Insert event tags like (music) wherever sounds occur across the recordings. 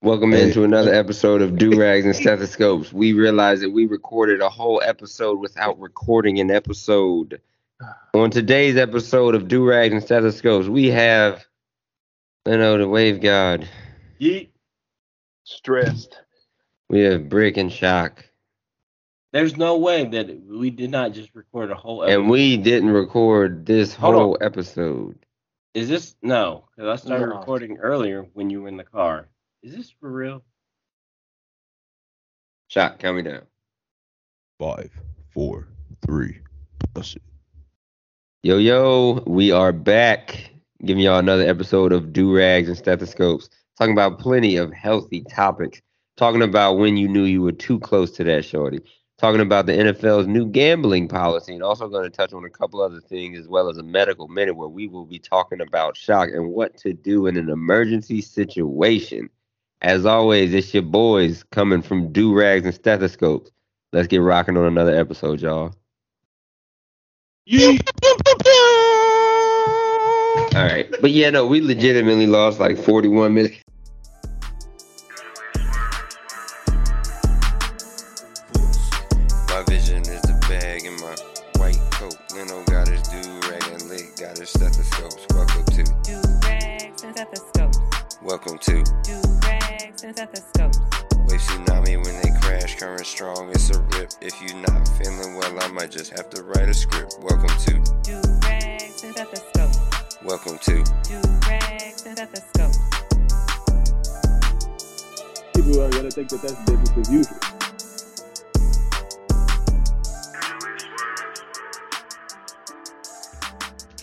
Welcome Hey. into another episode of Do Rags and Stethoscopes. We realized that we recorded a whole episode without recording an episode. On today's episode of Do Rags and Stethoscopes, we have, you know, the Wave God. Yeet. stressed. We have Brick and Shoc. There's no way that we did not just record a whole episode. And we didn't record this Hold whole episode. Is this no? Because I started No. recording earlier when you were in the car. Is this for real? Shoc, count me down. Five, four, three. That's it. Yo, yo, we are back giving y'all another episode of Do Rags and Stethoscopes, talking about plenty of healthy topics, talking about when you knew you were too close to that shorty, talking about the NFL's new gambling policy, and also going to touch on a couple other things as well as a medical minute where we will be talking about shock and what to do in an emergency situation. As always, it's your boys coming from Do Rags and Stethoscopes. Let's get rocking on another episode, y'all. Yeet. All right. But yeah, no, we legitimately lost like 41 minutes. My vision is the bag in my white coat. Leno got his do rag and lick got his stethoscopes. Welcome to, Do rags and stethoscopes. welcome to. Do rags and stethoscopes. Wave tsunami when they crash, current strong, it's a rip. If you're not feeling well, I might just have to write a script. Welcome to, Do rags and stethoscopes. welcome to. Do rags and stethoscopes. People are gonna think that that's business as usual.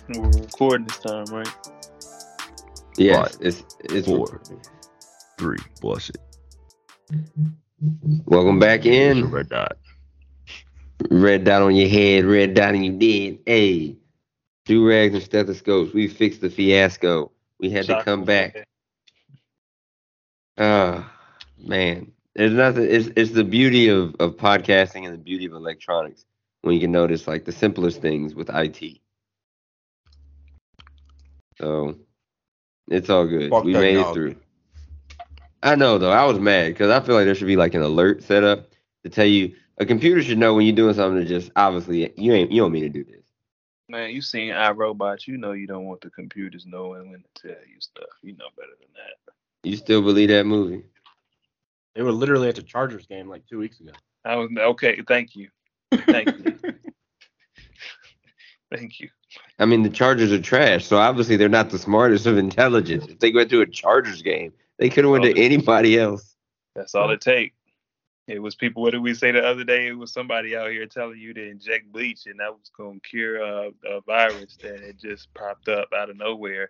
We're recording this time, right? Yeah, it's it's four. Three. Bless it. Welcome back in. red dot. Red dot on your head, red dot on your dead. Hey, do rags and stethoscopes. We fixed the fiasco. We had to come back. Ah, man. There's nothing. It's it's the beauty of of podcasting and the beauty of electronics when you can notice like the simplest things with IT. So it's all good. Fuck we made it through. I know though. I was mad because I feel like there should be like an alert set up to tell you a computer should know when you're doing something that just obviously you ain't you don't mean to do this. Man, you seen iRobot, you know you don't want the computers knowing when to tell you stuff. You know better than that. You still believe that movie? They were literally at the Chargers game like two weeks ago. I was okay, thank you. Thank you. (laughs) thank you. I mean, the Chargers are trash, so obviously they're not the smartest of intelligence. If they went to a Chargers game, they could have went to anybody else. That's all it take. It was people. What did we say the other day? It was somebody out here telling you to inject bleach, and that was going to cure uh, a virus that had just popped up out of nowhere.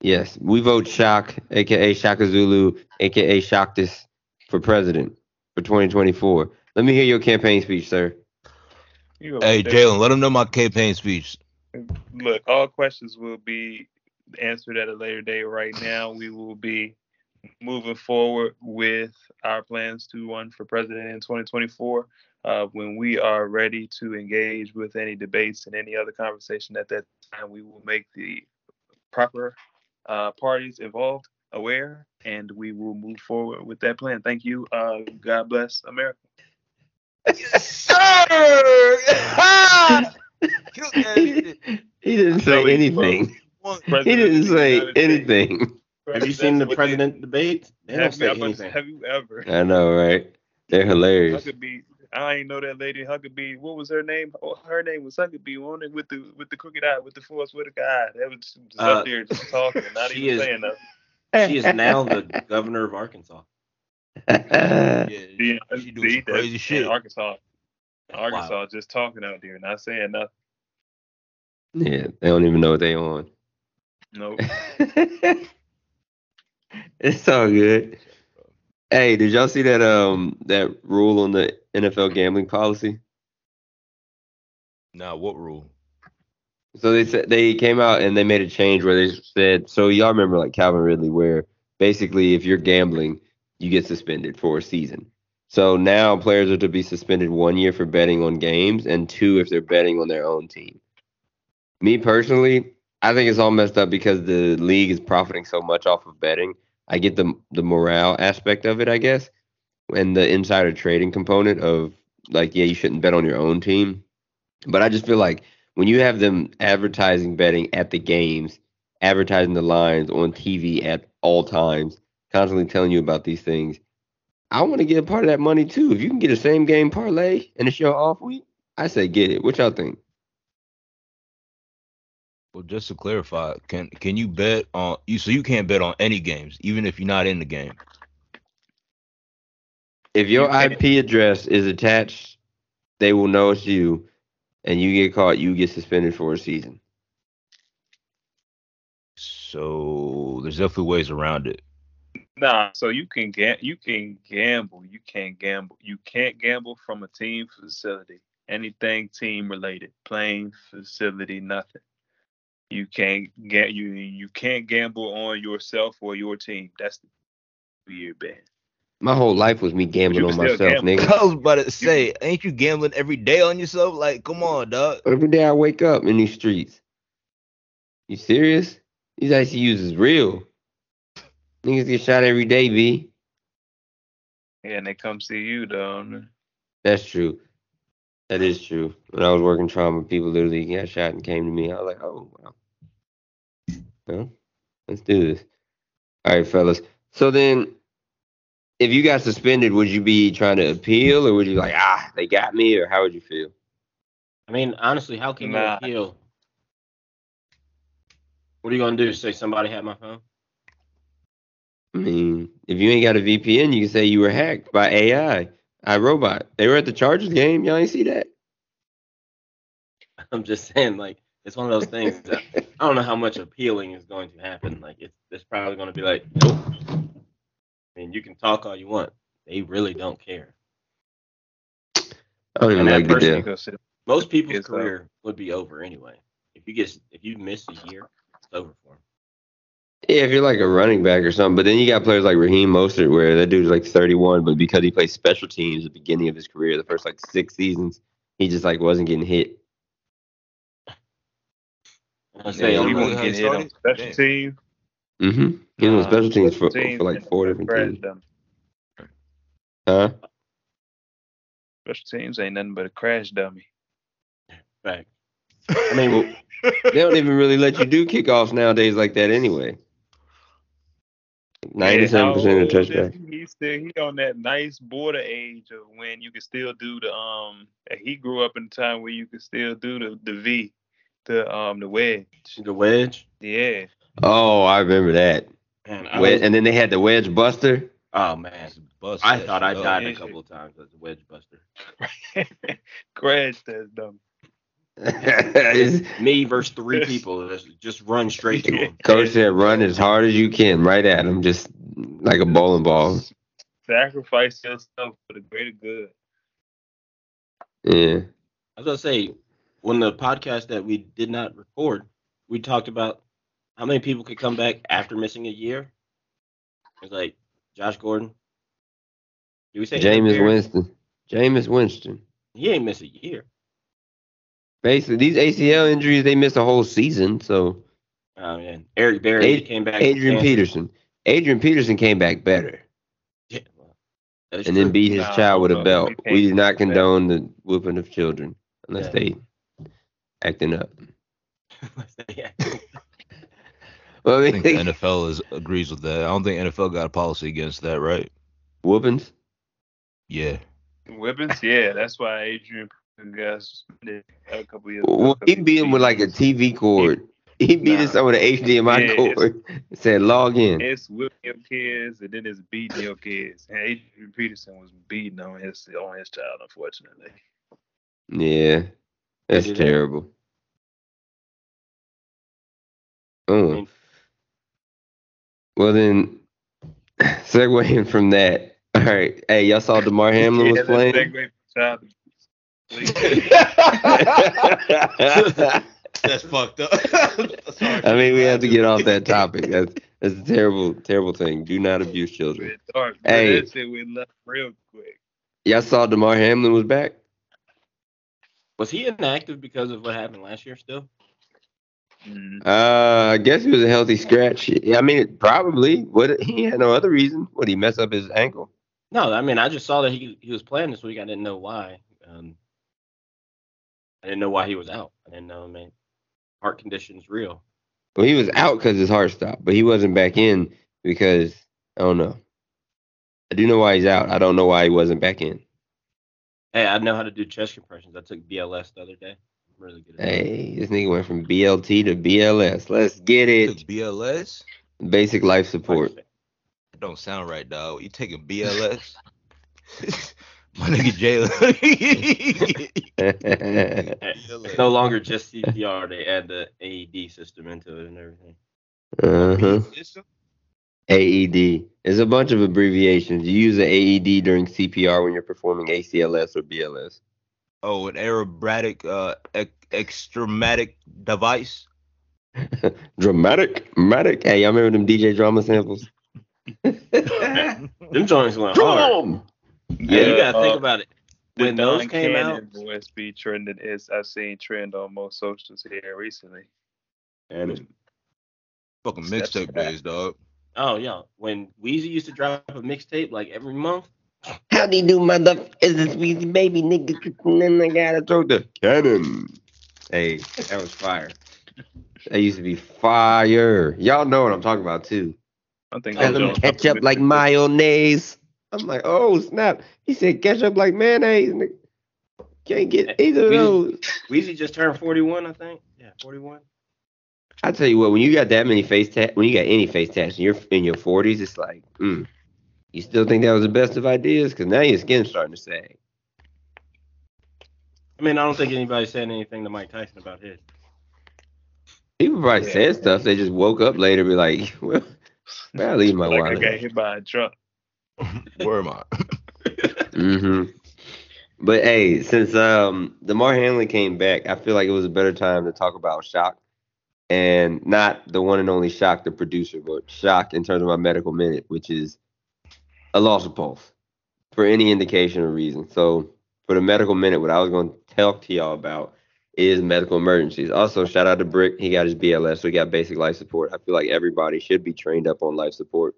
Yes, we vote Shoc, aka Shaka Zulu, aka Shocktus, for president for 2024. Let me hear your campaign speech, sir. You Hey, they- Jalen, let him know my campaign speech. look, all questions will be answered at a later date. Right now, we will be moving forward with our plans to run for president in 2024. Uh, when we are ready to engage with any debates and any other conversation at that time, we will make the proper uh, parties involved aware, and we will move forward with that plan. Thank you. Uh, God bless America. he, (laughs) (laughs) he didn't say Really, anything. He didn't say anything. Have you seen the That's what they- president debate? They don't Have, say you- I'm about to- anything. have you ever? I know, right? They're hilarious. Huckabee. I ain't know that lady Huckabee. What was her name? Oh, her name was Huckabee. On it with the with the crooked eye, with the Forest, with Whitaker eye. That was just Uh, up there just talking, not she even is- saying nothing. She is now the governor of Arkansas. Yeah, (laughs) Yeah, she doing see, some crazy shit. in Arkansas, Arkansas, just talking out there, not saying nothing. yeah, they don't even know what they on. Nope. (laughs) it's all good. Hey, did y'all see that um that rule on the NFL gambling policy? Now, what rule? So they said they came out and they made a change where they said so y'all remember like Calvin Ridley where basically if you're gambling you get suspended for a season. So now players are to be suspended one year for betting on games and two if they're betting on their own team. Me personally, I think it's all messed up because the league is profiting so much off of betting I get the the morale aspect of it, I guess, and the insider trading component of like, yeah, you shouldn't bet on your own team. But I just feel like when you have them advertising betting at the games, advertising the lines on TV at all times, constantly telling you about these things, I want to get a part of that money too. If you can get a same game parlay and it's your off week, I say get it. What y'all think? Well, just to clarify, can can you bet on you? So you can't bet on any games, even if you're not in the game. If your IP address is attached, they will know it's you, and you get caught, you get suspended for a season. So there's definitely ways around it. Nah, so you can ga- you can gamble. You can't gamble. You can't gamble from a team facility. Anything team related, playing facility, nothing. You can't get you you can't gamble on yourself or your team. That's the weird ban. My whole life was me gambling you on myself, gamble. nigga. I was about to say, ain't you gambling every day on yourself? Like, come on, dog. Every day I wake up in these streets. You serious? These ICUs is real. Niggas get shot every day, V. Yeah, and they come see you though. That's true. That is true. When I was working trauma, people literally got shot and came to me. I was like, oh, wow. Well, let's do this. All right, fellas. So then, if you got suspended, would you be trying to appeal or would you like, ah, they got me, or how would you feel? I mean, honestly, how can Nah. you appeal? What are you gonna do? Say somebody had my phone? I mean, if you ain't got a VPN, you can say you were hacked by AI, iRobot. They were at the Chargers game. Y'all ain't see that? (laughs) I'm just saying, like, it's one of those things that I don't know how much appealing is going to happen. Like, it's it's probably going to be like, nope. I mean, you can talk all you want. They really don't care. I don't even And that like the person deal. Most people's Yes, sir. Uh, career would be over anyway. If you get if you miss a year, it's over for them. Yeah, if you're like a running back or something, but then you got players like Raheem Mostert, where that dude's like 31, but because he plays special teams at the beginning of his career, the first like six seasons, he just like wasn't getting hit. I say, Yeah, I'm really really- won't how he get hit on special Damn. teams. Mm-hmm. He was on Uh, special teams for, teams for like four different teams. dummy. Huh? Special teams ain't nothing but a crash dummy. fact. I mean, They don't even really let you do kickoffs nowadays like that anyway. Ninety-seven percent of Yeah, how old touchdowns. is he? He's still he on that nice border age of when you can still do the um. He grew up in a time where you could still do the the V, the um the wedge. the wedge. Yeah, Oh, I remember that. Man, I Wed- was- and then they had the wedge buster. oh man, Bust I thought I died yeah. a couple of times as a wedge buster. (laughs) crash that dummy. (laughs) Me versus three people, just, just run straight to (laughs) them. Coach said, "Run as hard as you can, right at him, just like a bowling ball." Sacrifice yourself for the greater good. Yeah. I was gonna say, when the podcast that we did not record, we talked about how many people could come back after missing a year. It's like Josh Gordon. Did we say Jameis Winston. Jameis Winston. He ain't miss a year. Basically, these ACL injuries, they miss a whole season. So Oh man, Eric Berry Ad- came back. Adrian Peterson. Adrian Peterson came back better Yeah, well, that is and then beat his Nah, child with a belt. We do not condone the whooping of children unless Yeah. they acting up. (laughs) yeah. (laughs) Well, I I think the NFL is agrees with that. I don't think NFL got a policy against that, right? whoopings. Yeah. Whippings, yeah, that's why Adrian got suspended a couple years. Well, he couple beat him with like a. TV cord. He beat Nah. us over the HDMI Yeah, cord. (laughs) Said log in. It's whipping your kids and then it's beating your kids. And Adrian Peterson was beating on his on his child, unfortunately. Yeah, that's do that. terrible. Uh. I Oh, mean, well then, (laughs) segueing from that. (laughs) All right, hey, y'all saw Damar (laughs) Hamlin Yeah, was playing. segue from child. That's fucked up. I mean, we have to get off that topic. That's that's a terrible, terrible thing. Do not abuse children. Went dark, bro. Hey. That shit went left real quick. Y'all saw Damar Hamlin was back. Was he inactive because of what happened last year? Still, Mm. Uh, I guess it was a healthy scratch. I mean, probably. What he had no other reason. Would he mess up his ankle? No, I mean I just saw that he he was playing this week. I didn't know why. Um, I didn't know why he was out. I didn't know. I mean, heart condition's real. Well, he was out because his heart stopped, but he wasn't back in because I don't know. I do know why he's out. I don't know why he wasn't back in. Hey, I know how to do chest compressions. I took BLS the other day. I'm really good at that. Hey, this nigga went from BLT to BLS. Let's get it. BLS? Basic life support. That don't sound right, dog. You taking BLS? (laughs) My nigga Jalen. Hey, (laughs) It's no longer just CPR. They add the AED system into it and everything. uh-huh. AED. There's a bunch of abbreviations. You use an AED during CPR when you're performing ACLS or BLS. oh, an aerobatic uh ex- extrematic device. (laughs) Dramatic, dramatic. Hey, y'all remember them DJ drama samples? (laughs) Them joints went hard. Drum. Yeah, you gotta uh, think about it. The When those Don came out, Cannon OSB trending is I've seen trend on most socials here recently. And Fucking Steps mixtape days, dog. Oh yeah, when Weezy used to drop a mixtape like every month. How do you do, mother? Is this weezy baby nigga? And then I gotta throw the cannon. Hey, that was fire. That used to be fire. Y'all know what I'm talking about too. I think Tell those them joints ketchup fucking like with- (laughs) mayonnaise. I'm like, oh snap. He said ketchup like mayonnaise. nigga. Can't get either of those. Weezy just turned 41, I think. Yeah, 41. I tell you what, when you got that many face tat, when you got any face tats, and you're in your 40s, it's like, mm, you still think that was the best of ideas? Because now your skin's starting to sag. I mean, I don't think anybody's saying anything to Mike Tyson about his. People probably Yeah. said stuff. They just woke up later, be like, (laughs) well, where I leave my like I got hit by a truck. (laughs) Where am I? (laughs) mm-hmm. But hey, since um Damar Hamlin came back, I feel like it was a better time to talk about shock, and not the one and only Shoc, the producer, but shock in terms of my medical minute, which is a loss of pulse for any indication or reason. So for the medical minute, what I was going to talk to y'all about is medical emergencies. Also, shout out to Brick, he got his BLS, so he got basic life support. I feel like everybody should be trained up on life support.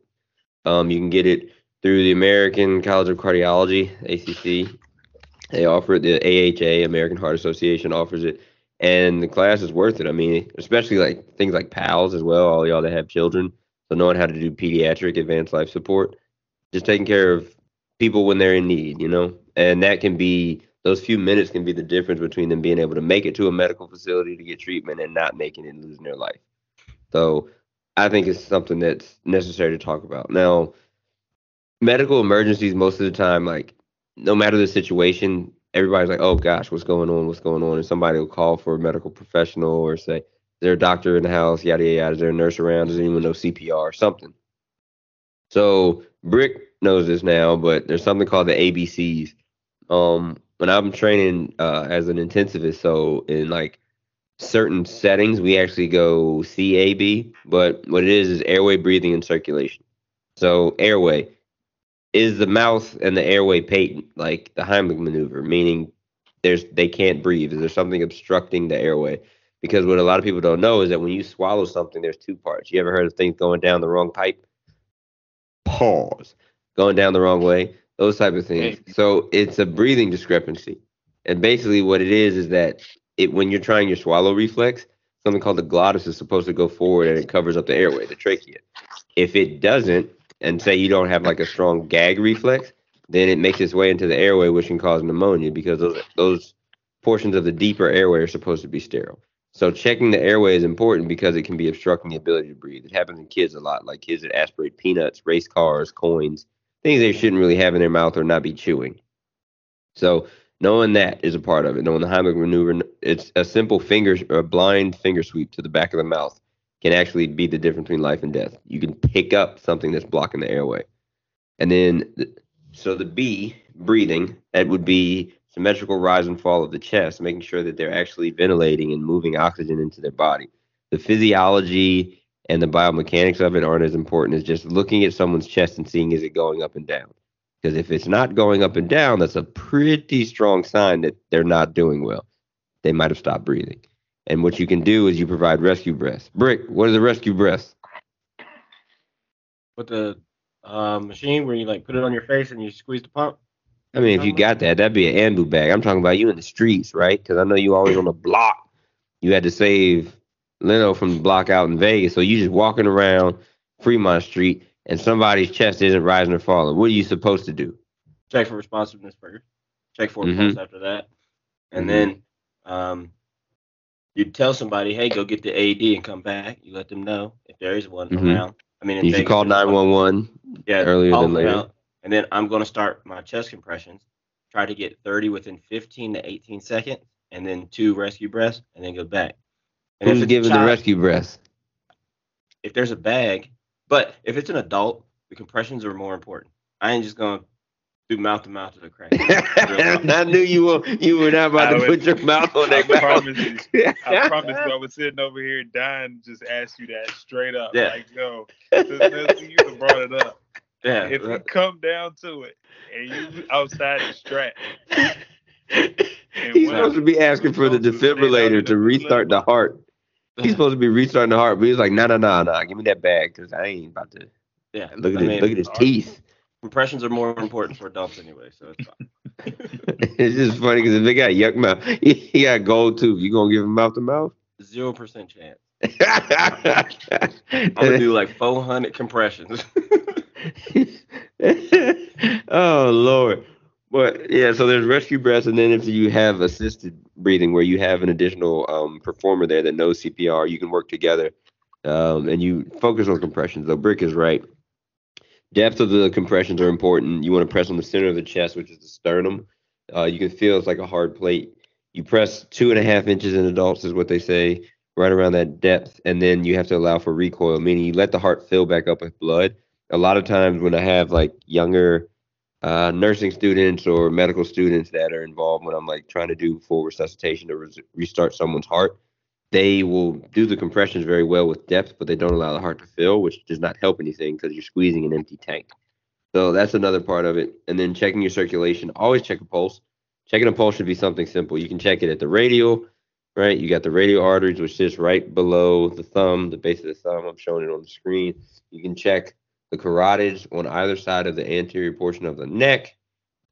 Um, you can get it through the American College of Cardiology, ACC. They offer it. The AHA, American Heart Association, offers it, and the class is worth it. I mean, especially like things like PALS as well. All y'all that have children, so knowing how to do pediatric advanced life support, just taking care of people when they're in need, you know, and that can be those few minutes can be the difference between them being able to make it to a medical facility to get treatment and not making it and losing their life. So I think it's something that's necessary to talk about. Now, medical emergencies most of the time, like no matter the situation, everybody's like, "Oh gosh, what's going on? What's going on?" And somebody will call for a medical professional or say, "Is there a doctor in the house? Yada yada. yada. Is there a nurse around? Does anyone know CPR or something?" So Brick knows this now, but there's something called the ABCs. Um, when I'm training uh, as an intensivist, so in like certain settings, we actually go CAB, but what it is is airway, breathing, and circulation. So airway is the mouth and the airway patent, like the Heimlich maneuver, meaning there's they can't breathe. Is there something obstructing the airway? Because what a lot of people don't know is that when you swallow something, there's two parts. You ever heard of things going down the wrong pipe? Pause. Going down the wrong way. Those type of things. So it's a breathing discrepancy. And basically what it is is that it when you're trying your swallow reflex, something called the glottis is supposed to go forward and it covers up the airway, the trachea. If it doesn't, and say you don't have like a strong gag reflex, then it makes its way into the airway, which can cause pneumonia because those those portions of the deeper airway are supposed to be sterile. So checking the airway is important because it can be obstructing the ability to breathe. It happens in kids a lot, like kids that aspirate peanuts, race cars, coins, things they shouldn't really have in their mouth or not be chewing. So knowing that is a part of it. Knowing the Heimlich maneuver, it's a simple finger a blind finger sweep to the back of the mouth can actually be the difference between life and death. You can pick up something that's blocking the airway. And then, so the B, breathing, that would be symmetrical rise and fall of the chest, making sure that they're actually ventilating and moving oxygen into their body. The physiology and the biomechanics of it aren't as important as just looking at someone's chest and seeing is it going up and down. Because if it's not going up and down, that's a pretty strong sign that they're not doing well. They might have stopped breathing. And what you can do is you provide rescue breaths. Brick, what is a rescue breath? With the uh, machine where you like put it on your face and you squeeze the pump. I mean, if you got that, that'd be an Ambu bag. I'm talking about you in the streets, right? Because I know you always on the block. You had to save Leno from the block out in Vegas. So you just walking around Fremont Street and somebody's chest isn't rising or falling. What are you supposed to do? Check for responsiveness first. Check for pulse after that, and Mhm. then um, you tell somebody, "Hey, go get the AED and come back." You let them know if there is one Mhm. around. I mean, You should call 911. Yeah, earlier than later. out, And then I'm going to start my chest compressions. Try to get 30 within 15 to 18 seconds, and then two rescue breaths, and then go back. And Who's giving the rescue breaths? if there's a bag, but if it's an adult, the compressions are more important. I ain't just gonna do mouth to mouth to the crack. (laughs) I knew you were you were not about I to would- put your (laughs) mouth on I that mouth. promise you. I (laughs) promise you, I was sitting over here dying to just ask you that straight up. Yeah. Like, yo, since you brought it up. Yeah, If you come down to it and you outside the strap, He's supposed to be asking for the supposed to stand out defibrillator to restart the heart. He's supposed to be restarting the heart, but he's like, no, no, no, no, give me that bag because I ain't about to. yeah. Look at I his, look at his teeth. Compressions are more important for adults anyway, so it's fine. (laughs) it's just funny because if they got yuck mouth, (laughs) he, got gold tooth. You gonna give him mouth to mouth? Zero percent chance. I'm I'm gonna do like 400 compressions. (laughs) oh Lord. But yeah, so there's rescue breaths, and then if you have assisted breathing, where you have an additional um, performer there that knows CPR, you can work together, um, and you focus on compressions. Though Brick is right. Depth of the compressions are important. You want to press on the center of the chest, which is the sternum. Uh, you can feel it's like a hard plate. You press two and a half inches in adults, is what they say, right around that depth, and then you have to allow for recoil, meaning you let the heart fill back up with blood. A lot of times when I have like younger uh, nursing students or medical students that are involved when I'm like trying to do full resuscitation to res- restart someone's heart, they will do the compressions very well with depth, but they don't allow the heart to fill, which does not help anything because you're squeezing an empty tank. So that's another part of it. And then checking your circulation. Always check a pulse. Checking a pulse should be something simple. You can check it at the radial, right? You got the radial arteries, which sits right below the thumb, the base of the thumb. I'm showing it on the screen. You can check the carotids on either side of the anterior portion of the neck.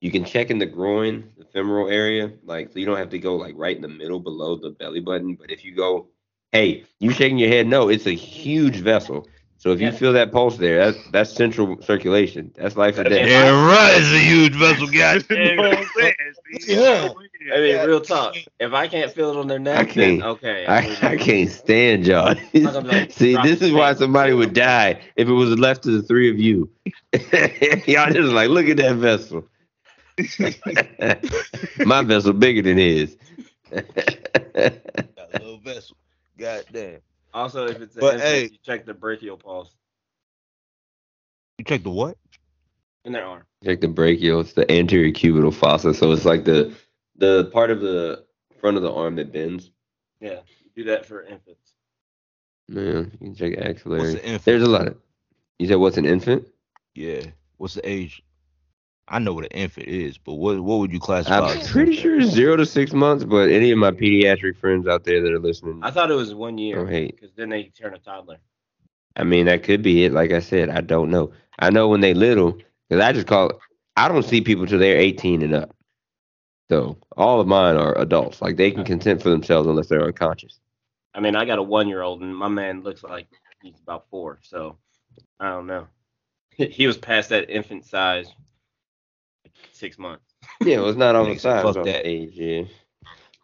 You can check in the groin, the femoral area, like so you don't have to go like right in the middle below the belly button. But if you go, hey, you shaking your head, no, it's a huge vessel. So if you Yeah. feel that pulse there, that's that's central circulation. That's life or death. Yeah, right. It's a huge vessel, guys. (laughs) know I'm? (laughs) Yeah. I mean, real talk. If I can't feel it on their neck, can't- then okay. I, I can't stand y'all. not gonna be like, (laughs) See, this is why somebody would die if it was left to the three of you. y'all just like, look at that vessel. (laughs) My vessel bigger than his. Got a little vessel. Goddamn. Also, if it's an But, infant, hey- you check the brachial pulse You check the what? in their arm. Check the brachial. It's the anterior cubital fossa. So it's like the the part of the front of the arm that bends. Yeah, you do that for infants. Man, you can check What's axillary. the infant? There's a lot of. You said what's an infant? Yeah. What's the age? I know what an infant is, but what what would you classify? I'm as pretty infant? sure it's zero to six months, but any of my pediatric friends out there that are listening, I thought it was one year Oh, because then they turn a toddler. I mean, that could be it. Like I said, I don't know. I know when they little, because I just call it, I don't see people till they're 18 and up. So all of mine are adults. Like they can consent for themselves unless they're unconscious. I mean, I got a one year old, and my man looks like he's about four. So I don't know. (laughs) He was past that infant size like, six months. Yeah, well, it's not on the side fuck that. age, yeah.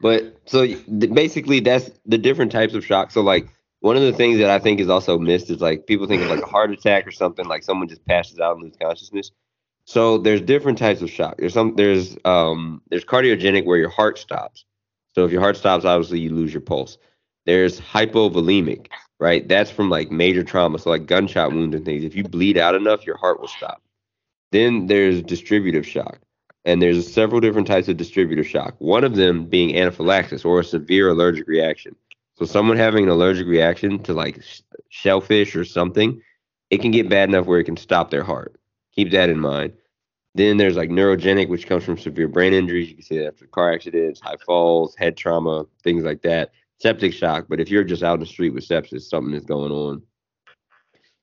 But so basically, that's the different types of shock. So like one of the things that I think is also missed is like people think of like a heart attack or something, like someone just passes out and loses consciousness. So there's different types of shock. There's some there's um there's cardiogenic where your heart stops. So if your heart stops, obviously you lose your pulse. There's hypovolemic, right? That's from like major trauma, so like gunshot wounds and things. If you bleed out enough, your heart will stop. Then there's distributive shock, and there's several different types of distributive shock. One of them being anaphylaxis or a severe allergic reaction. So someone having an allergic reaction to like shellfish or something, it can get bad enough where it can stop their heart. Keep that in mind. Then there's like neurogenic, which comes from severe brain injuries. You can see that after car accidents, high falls, head trauma, things like that. septic shock, but if you're just out in the street with sepsis, something is going on.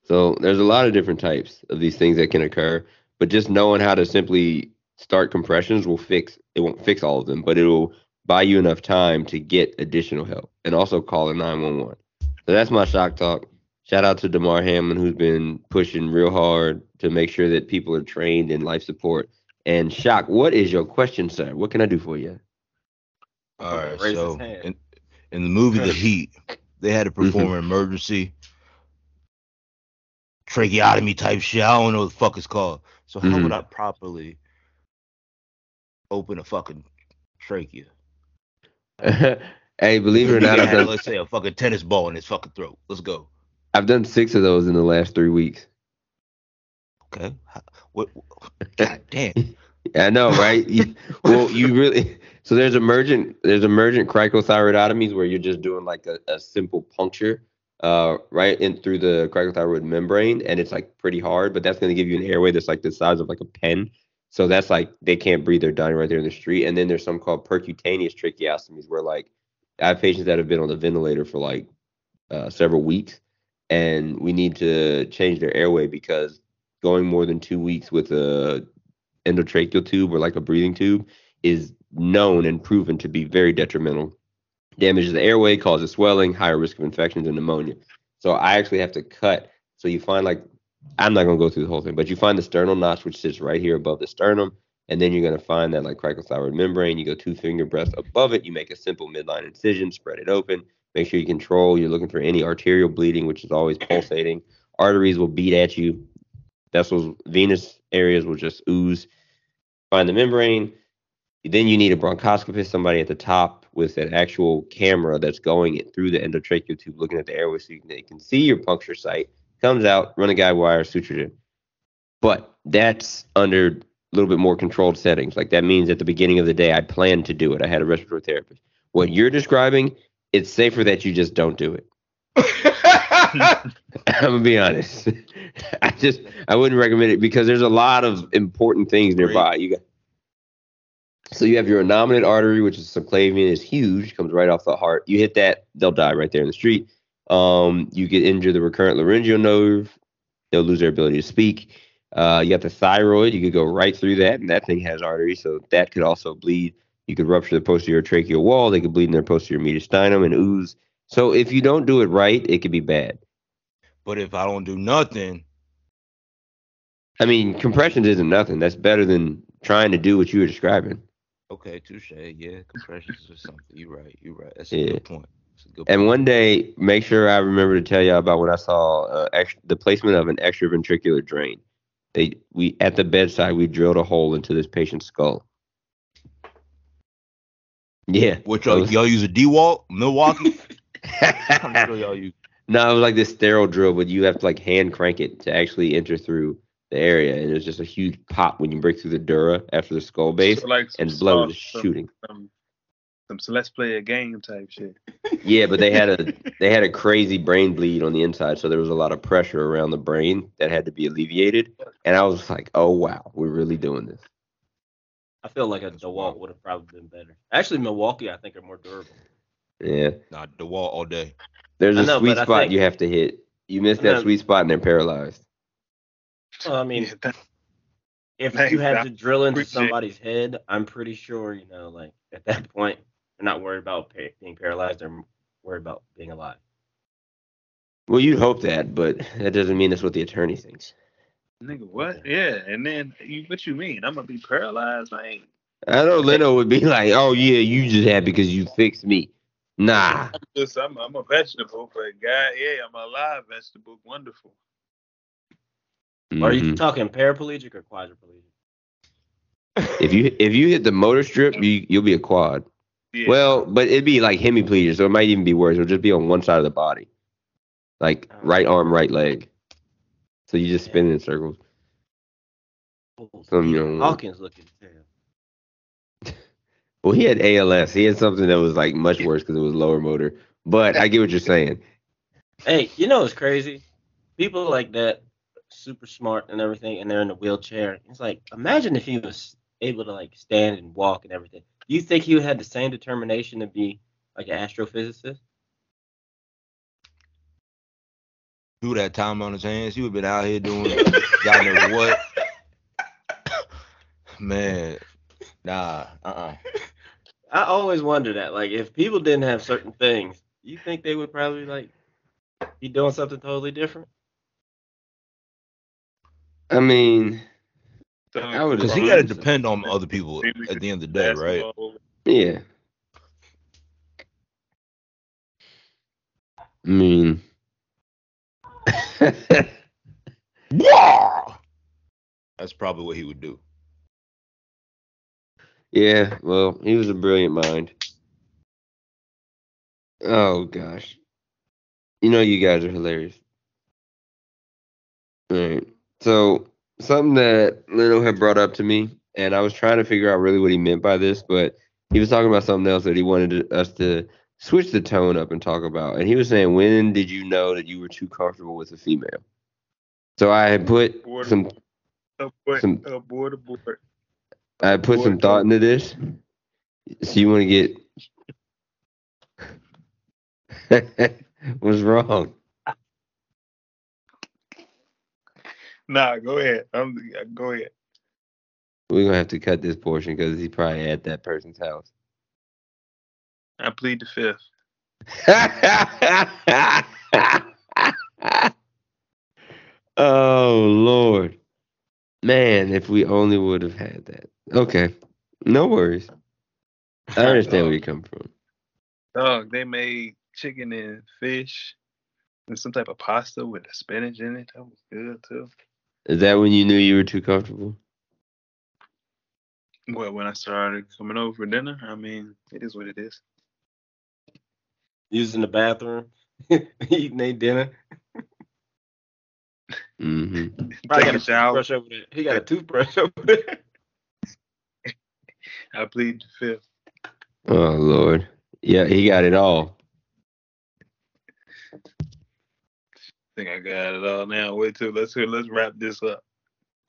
So there's a lot of different types of these things that can occur, but just knowing how to simply start compressions will fix it won't fix all of them, but it'll buy you enough time to get additional help and also call a 911. So that's my shock talk. Shout out to Damar Hamlin who's been pushing real hard to make sure that people are trained in life support. And Shoc, what is your question, sir? What can I do for you? All right, Raise so in, in the movie The (laughs) Heat, they had to perform an mm-hmm. emergency tracheotomy type shit. I don't know what the fuck it's called. So how Mhm. would I properly open a fucking trachea? (laughs) hey, believe it or not, have, done, let's say a fucking tennis ball in his fucking throat. Let's go. I've done six of those in the last three weeks. Okay. What? (laughs) God damn. I know, right? (laughs) You- well, you really so there's emergent there's emergent cricothyroidotomies where you're just doing like a, a simple puncture uh right in through the cricothyroid membrane and it's like pretty hard, but that's gonna give you an airway that's like the size of like a pen. So that's like they can't breathe, they're dying right there in the street. And then there's some called percutaneous tracheostomies where like I have patients that have been on the ventilator for like uh, several weeks and we need to change their airway because going more than two weeks with a endotracheal tube or like a breathing tube is known and proven to be very detrimental. Damages the airway, causes swelling, higher risk of infections and pneumonia. So I actually have to cut. So you find like I'm not gonna go through the whole thing, but you find the sternal notch which sits right here above the sternum, and then you're gonna find that like cricothyroid membrane. You go two finger breadth above it. You make a simple midline incision, spread it open. Make sure you control. You're looking for any arterial bleeding, which is always pulsating. Arteries will beat at you. Vessels, venous areas will just ooze. Find the membrane. Then you need a bronchoscopist, somebody at the top with an actual camera that's going it through the endotracheal tube, looking at the airway so you can, they can see your puncture site. Comes out, run a guide wire, sutured in. But that's under a little bit more controlled settings. Like that means at the beginning of the day, I planned to do it. I had a respiratory therapist. What you're describing, it's safer that you just don't do it. (laughs) I'm gonna be honest. (laughs) I just I wouldn't recommend it because there's a lot of important things nearby. You got so you have your innominate artery, which is subclavian, is huge, comes right off the heart. You hit that, they'll die right there in the street. Um, you get injured the recurrent laryngeal nerve, they'll lose their ability to speak. Uh, you got the thyroid, you could go right through that, and that thing has arteries, so that could also bleed. You could rupture the posterior tracheal wall, they could bleed in their posterior mediastinum and ooze. So if you don't do it right, it could be bad. But if I don't do nothing, I mean, compressions isn't nothing. That's better than trying to do what you were describing. Okay, touche. Yeah, compressions or something. You're right. You're right. That's a Yeah. good point. A good And point. one day, make sure I remember to tell y'all about when I saw uh, ex- the placement of an extraventricular drain. They we at the bedside we drilled a hole into this patient's skull. Yeah. What y'all, those- y'all use a? Milwaukee? (laughs) Sure y'all use. no, it was like this sterile drill, but you have to like hand crank it to actually enter through the area, and it's just a huge pop when you break through the dura after the skull base, So like some and blood is soft- some- shooting. Some, some, so let's play a game type shit. Yeah, but they had a (laughs) they had a crazy brain bleed on the inside, so there was a lot of pressure around the brain that had to be alleviated. And I was like, "Oh wow, we're really doing this." I feel like a DeWalt would have probably been better. Actually, Milwaukee, I think, are more durable. Yeah, Nah, DeWalt all day. there's a know, sweet spot think- you have to hit. You miss that know. sweet spot, and they're paralyzed. Well, I mean, Yeah, that- if Thanks, you had Doc. to drill into Appreciate it. somebody's head, I'm pretty sure, you know, like at that point, they're not worried about pa- being paralyzed. They're worried about being alive. Well, you'd hope that, but that doesn't mean that's what the attorney thinks. nigga, what? Yeah, and then you, what you mean? I'm gonna be paralyzed? I ain't. I know Leno would be like, "Oh yeah, you just had because you fixed me." Nah, I'm just, I'm, I'm a vegetable, but God, yeah, I'm a live vegetable. Wonderful. Are you Mhm. talking paraplegic or quadriplegic? if you if you hit the motor strip, you you'll be a quad. Yeah. Well, but it'd be like hemiplegia, so it might even be worse. It'll just be on one side of the body, like Oh. right arm, right leg. So you just spin in circles. Some, you Stephen know, Hawkins looking terrible. (laughs) Well, he had ALS. He had something that was like much worse because it was lower motor. But I get what you're saying. Hey, you know what's crazy? People like that, super smart and everything, and they're in a wheelchair. It's like, imagine if he was able to like stand and walk and everything. Do you think he had the same determination to be like an astrophysicist? He would have time on his hands. He would have been out here doing God knows what. (laughs) Man, nah, uh uh-uh. I always wonder that. Like, if people didn't have certain things, you think they would probably like be doing something totally different? I mean, I would Because he got to depend on other people at the end of the day, right? yeah. I mean, (laughs) Yeah. That's probably what he would do. yeah. Well, he was a brilliant mind. Oh gosh, you know you guys are hilarious. All right. So something that Leno had brought up to me, and I was trying to figure out really what he meant by this, but he was talking about something else that he wanted to- us to switch the tone up and talk about. And he was saying, when did you know that you were too comfortable with a female? So I had put Board- some Abort, Some- abort. I had put some thought into this. So you want to get (laughs) (laughs) what's wrong? Nah, go ahead. I'm, go ahead. We're gonna have to cut this portion because he's probably at that person's house. I plead the fifth. (laughs) oh Lord, man! If we only would have had that. Okay, no worries. I (laughs) understand where you come from. Dog, they made chicken and fish and some type of pasta with the spinach in it. That was good too. Is that when you knew you were too comfortable? Well, when I started coming over for dinner, I mean, it is what it is. Using the bathroom, (laughs) eating their dinner. hmm (laughs) Probably got a a shower. toothbrush over there. He got a toothbrush over there. (laughs) I plead the fifth. Oh Lord, yeah, he got it all. Think I got it all now. Wait till let's hear, let's wrap this up. (laughs)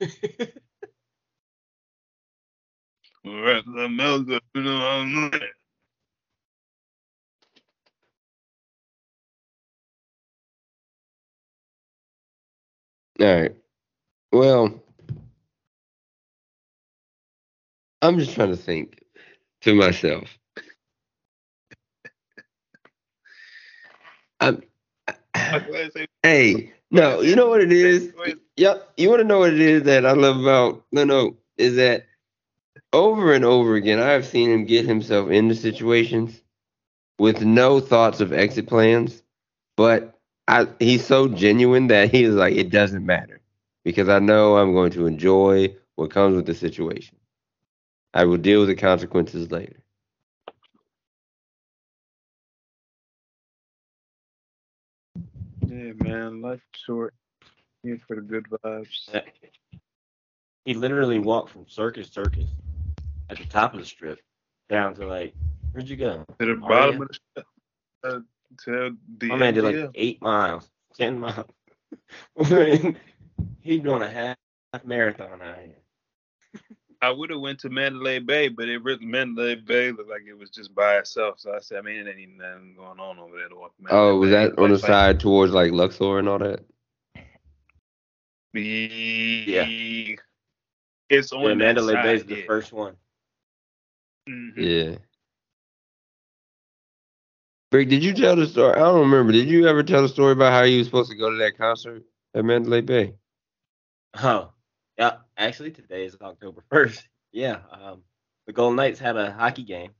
Wrap the milk up. You know, I don't. All right. Well, I'm just trying to think to myself. (laughs) I'm, (laughs) hey, no, you know what it is? Yep, you want to know what it is that I love about no, no, is that over and over again, I have seen him get himself into situations with no thoughts of exit plans, but I, he's so genuine that he is like, it doesn't matter because I know I'm going to enjoy what comes with the situation. I will deal with the consequences later. Man, life's short. Here for the good vibes. he literally walked from Circus Circus at the top of the strip down to like, where'd you go? To the bottom of the uh, to the My man did like eight miles, ten miles. I (laughs) mean, he doing a half marathon out here. I would have went to Mandalay Bay, but it really Mandalay Bay looked like it was just by itself. So I said, I mean, it ain't even nothing going on over there to walk. Mandalay Oh, was Bay. that on the Like- like- side towards like Luxor and all that? The, It's on Yeah, Mandalay side, Bay's the yeah. first one. Mhm. Yeah. Brick, did you tell the story? I don't remember. Did you ever tell the story about how you were supposed to go to that concert at Mandalay Bay? Oh, yeah. Actually, today is October (laughs) first. Yeah. Um, the Golden Knights had a hockey game.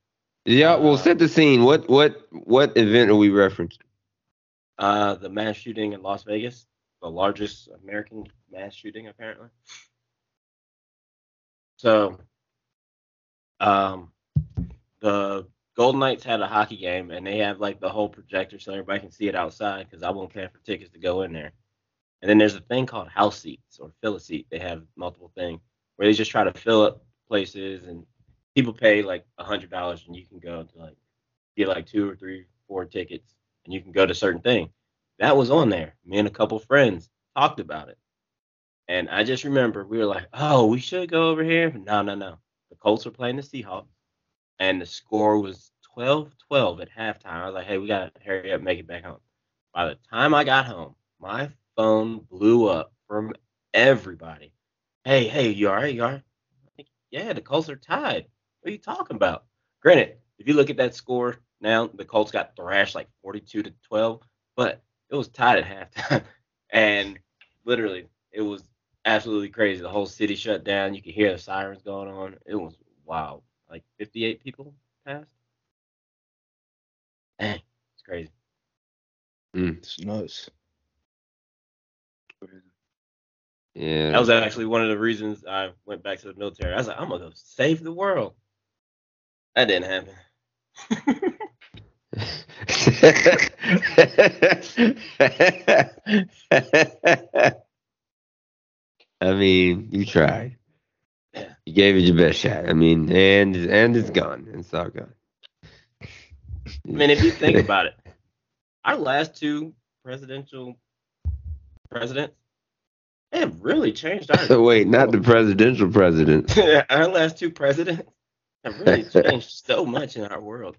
Yeah, well, Uh, set the scene. What what what event are we referencing? Uh, the mass shooting in Las Vegas, the largest American mass shooting apparently. So, um, the Golden Knights had a hockey game, and they have like the whole projector so everybody can see it outside because I won't pay for tickets to go in there. And then there's a thing called house seats or fill a seat. They have multiple things where they just try to fill up places, and people pay like a hundred dollars, and you can go to like get like two or three, four tickets, and you can go to certain thing. That was on there. Me and a couple friends talked about it. And I just remember we were like, oh, we should go over here. No, no, no. The Colts were playing the Seahawks, and the score was 12 12 at halftime. I was like, hey, we got to hurry up make it back home. By the time I got home, my phone blew up from everybody. Hey, hey, you all right? You all right? Yeah, the Colts are tied. What are you talking about? Granted, if you look at that score now, the Colts got thrashed like 42 to 12, but it was tied at halftime. (laughs) and literally, it was absolutely crazy. The whole city shut down. You could hear the sirens going on. It was wild. Like 58 people passed. Dang, it's crazy. Mm, it's nuts. Yeah. That was actually one of the reasons I went back to the military. I was like, I'm gonna go save the world. That didn't happen. (laughs) I mean, you tried. Yeah. You gave it your best shot. I mean, and and it's gone. It's all gone. I mean, if you think (laughs) about it, our last two presidential presidents, they have really changed our (laughs) Wait, not the presidential president. (laughs) our last two presidents have really (laughs) changed so much in our world.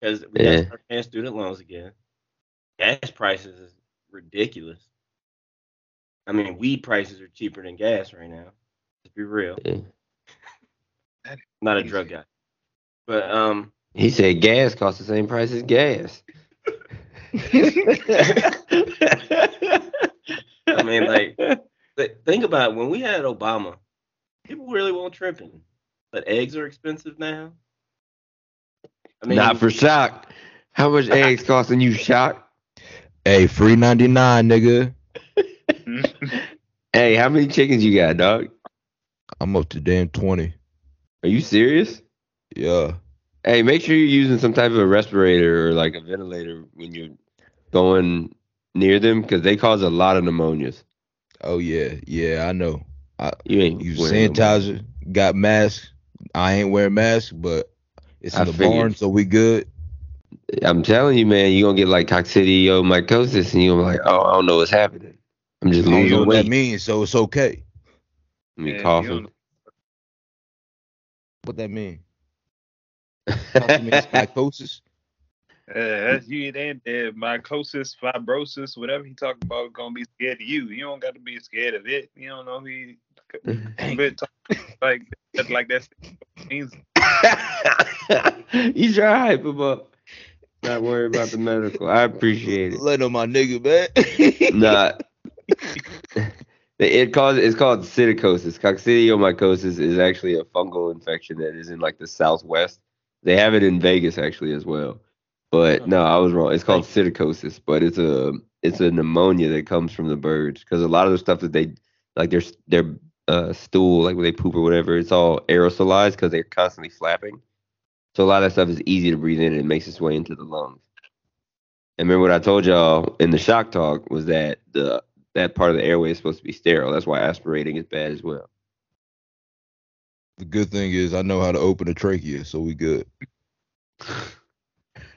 Because we got Yeah. to start paying student loans again. Gas prices is ridiculous. I mean, weed prices are cheaper than gas right now. Let's be real. Yeah. Not a drug guy. But um He said gas costs the same price as gas. (laughs) I mean, like, (laughs) think about it. when we had Obama, people really weren't tripping. But eggs are expensive now. I mean, not for Shoc. How much eggs costing you Shoc? Hey, free ninety nine, nigga. (laughs) Hey, how many chickens you got, dog? I'm up to damn twenty. Are you serious? Yeah. Hey, make sure you're using some type of a respirator or like a ventilator when you're going near them because they cause a lot of pneumonias. Oh yeah, yeah. I know. You ain't Use wearing no sanitizer. Got masks. I ain't wearing masks, but it's in I the figured. barn, so we good. I'm telling you, man, you're gonna get like coccidioidomycosis and you're gonna be like, oh, I don't know what's happening. I'm just I don't know losing what weight. that means, so it's okay. I mean, Yeah, coughing. What that mean? (laughs) Talk means psychosis. Uh, that's you then uh, mycosis, fibrosis, whatever he talking about, gonna be scared of you. You don't got to be scared of it. You don't know he but talk like that, like that means. (laughs) you try to hype him up. Not worry about the medical. I appreciate it. Let on my nigga, man. (laughs) Nah. It causes it's called psittacosis. Coccidioidomycosis is actually a fungal infection that is in like the southwest. They have it in Vegas actually as well. But no, I was wrong. It's called psittacosis, but it's a it's a pneumonia that comes from the birds because a lot of the stuff that they like their their uh, stool, like when they poop or whatever, it's all aerosolized because they're constantly flapping. So a lot of that stuff is easy to breathe in and it makes its way into the lungs. And remember what I told y'all in the shock talk was that the that part of the airway is supposed to be sterile. That's why aspirating is bad as well. the good thing is I know how to open a trachea, so we good. (laughs)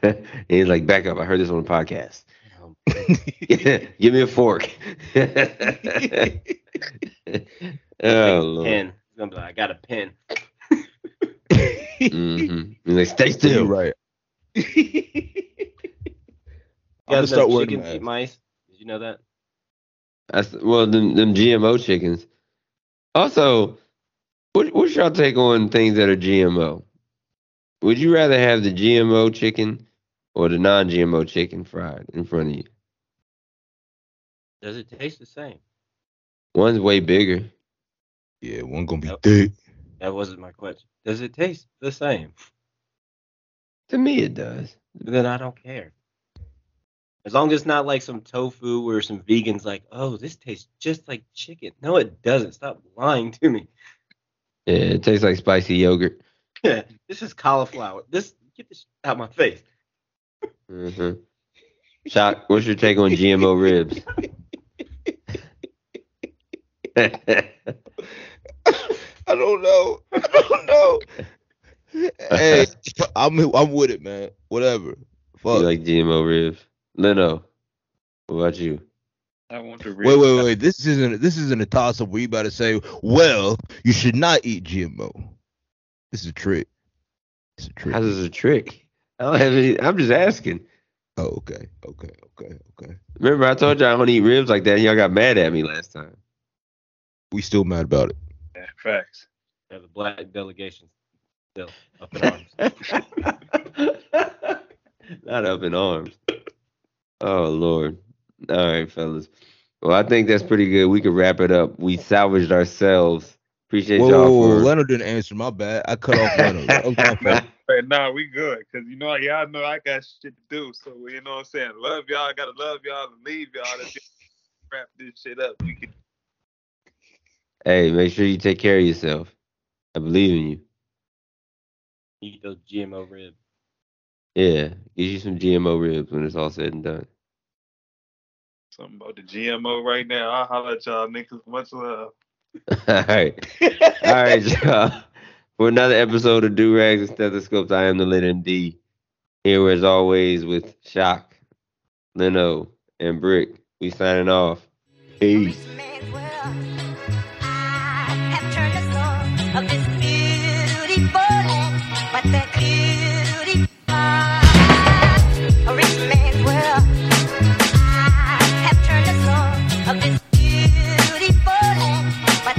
and (laughs) he's like, back up. I heard this on the podcast. um, (laughs) Give me a fork. (laughs) oh, Lord. pen. He's gonna be like, I got a pen. hmm He's like, stay You're still. right. You I'm gonna start know chickens eat mice? Did you know that? That's, well, them, them GMO chickens. Also, what, what's y'all take on things that are GMO? Would you rather have the GMO chicken or the non-GMO chicken fried in front of you? Does it taste the same? One's way bigger. Yeah, one gonna be Yep. thick. That wasn't my question. Does it taste the same? To me, it does. Then I don't care. As long as it's not like some tofu or some vegans like, oh, this tastes just like chicken. No, it doesn't. Stop lying to me. Yeah, it tastes like spicy yogurt. Yeah, (laughs) this is cauliflower. This get this out my face. Hmm Shoc. What's your take on GMO ribs? I don't know. I don't know. hey, I'm I'm with it, man. Whatever. Fuck. You like GMO ribs? Leno, what about you? I want to ribs. wait, wait, wait. This isn't this isn't a toss up where you about to say, well, you should not eat GMO. This is a trick. It's a trick. How's this a trick? I don't have any. I'm just asking. Oh, okay, okay, okay, okay. Remember, I told y'all I don't eat ribs like that, and y'all got mad at me last time. We still mad about it. Yeah, facts. Yeah, the black delegation still up in arms. (laughs) Not up in arms. Oh Lord. All right, fellas. Well, I think that's pretty good. We could wrap it up. We salvaged ourselves. Appreciate Whoa, y'all whoa, whoa, for. Leonard didn't answer. My bad. I cut off Leonard. That was my fault. Hey, nah, we good. Cause you know, y'all know I got shit to do. So you know what I'm saying? Love y'all. I gotta love y'all and leave y'all. Let's wrap this shit up. We can Hey, make sure you take care of yourself. I believe in you. Eat those GMO ribs. Yeah, get you some GMO ribs when it's all said and done. something about the GMO right now. I'll holler at y'all niggas. Much love. (laughs) all right. All right, (laughs) y'all. For another episode of Do Rags and Stethoscopes, I am the Lit MD. Here as always with Shoc, Leno, and Brick. We signing off. Peace.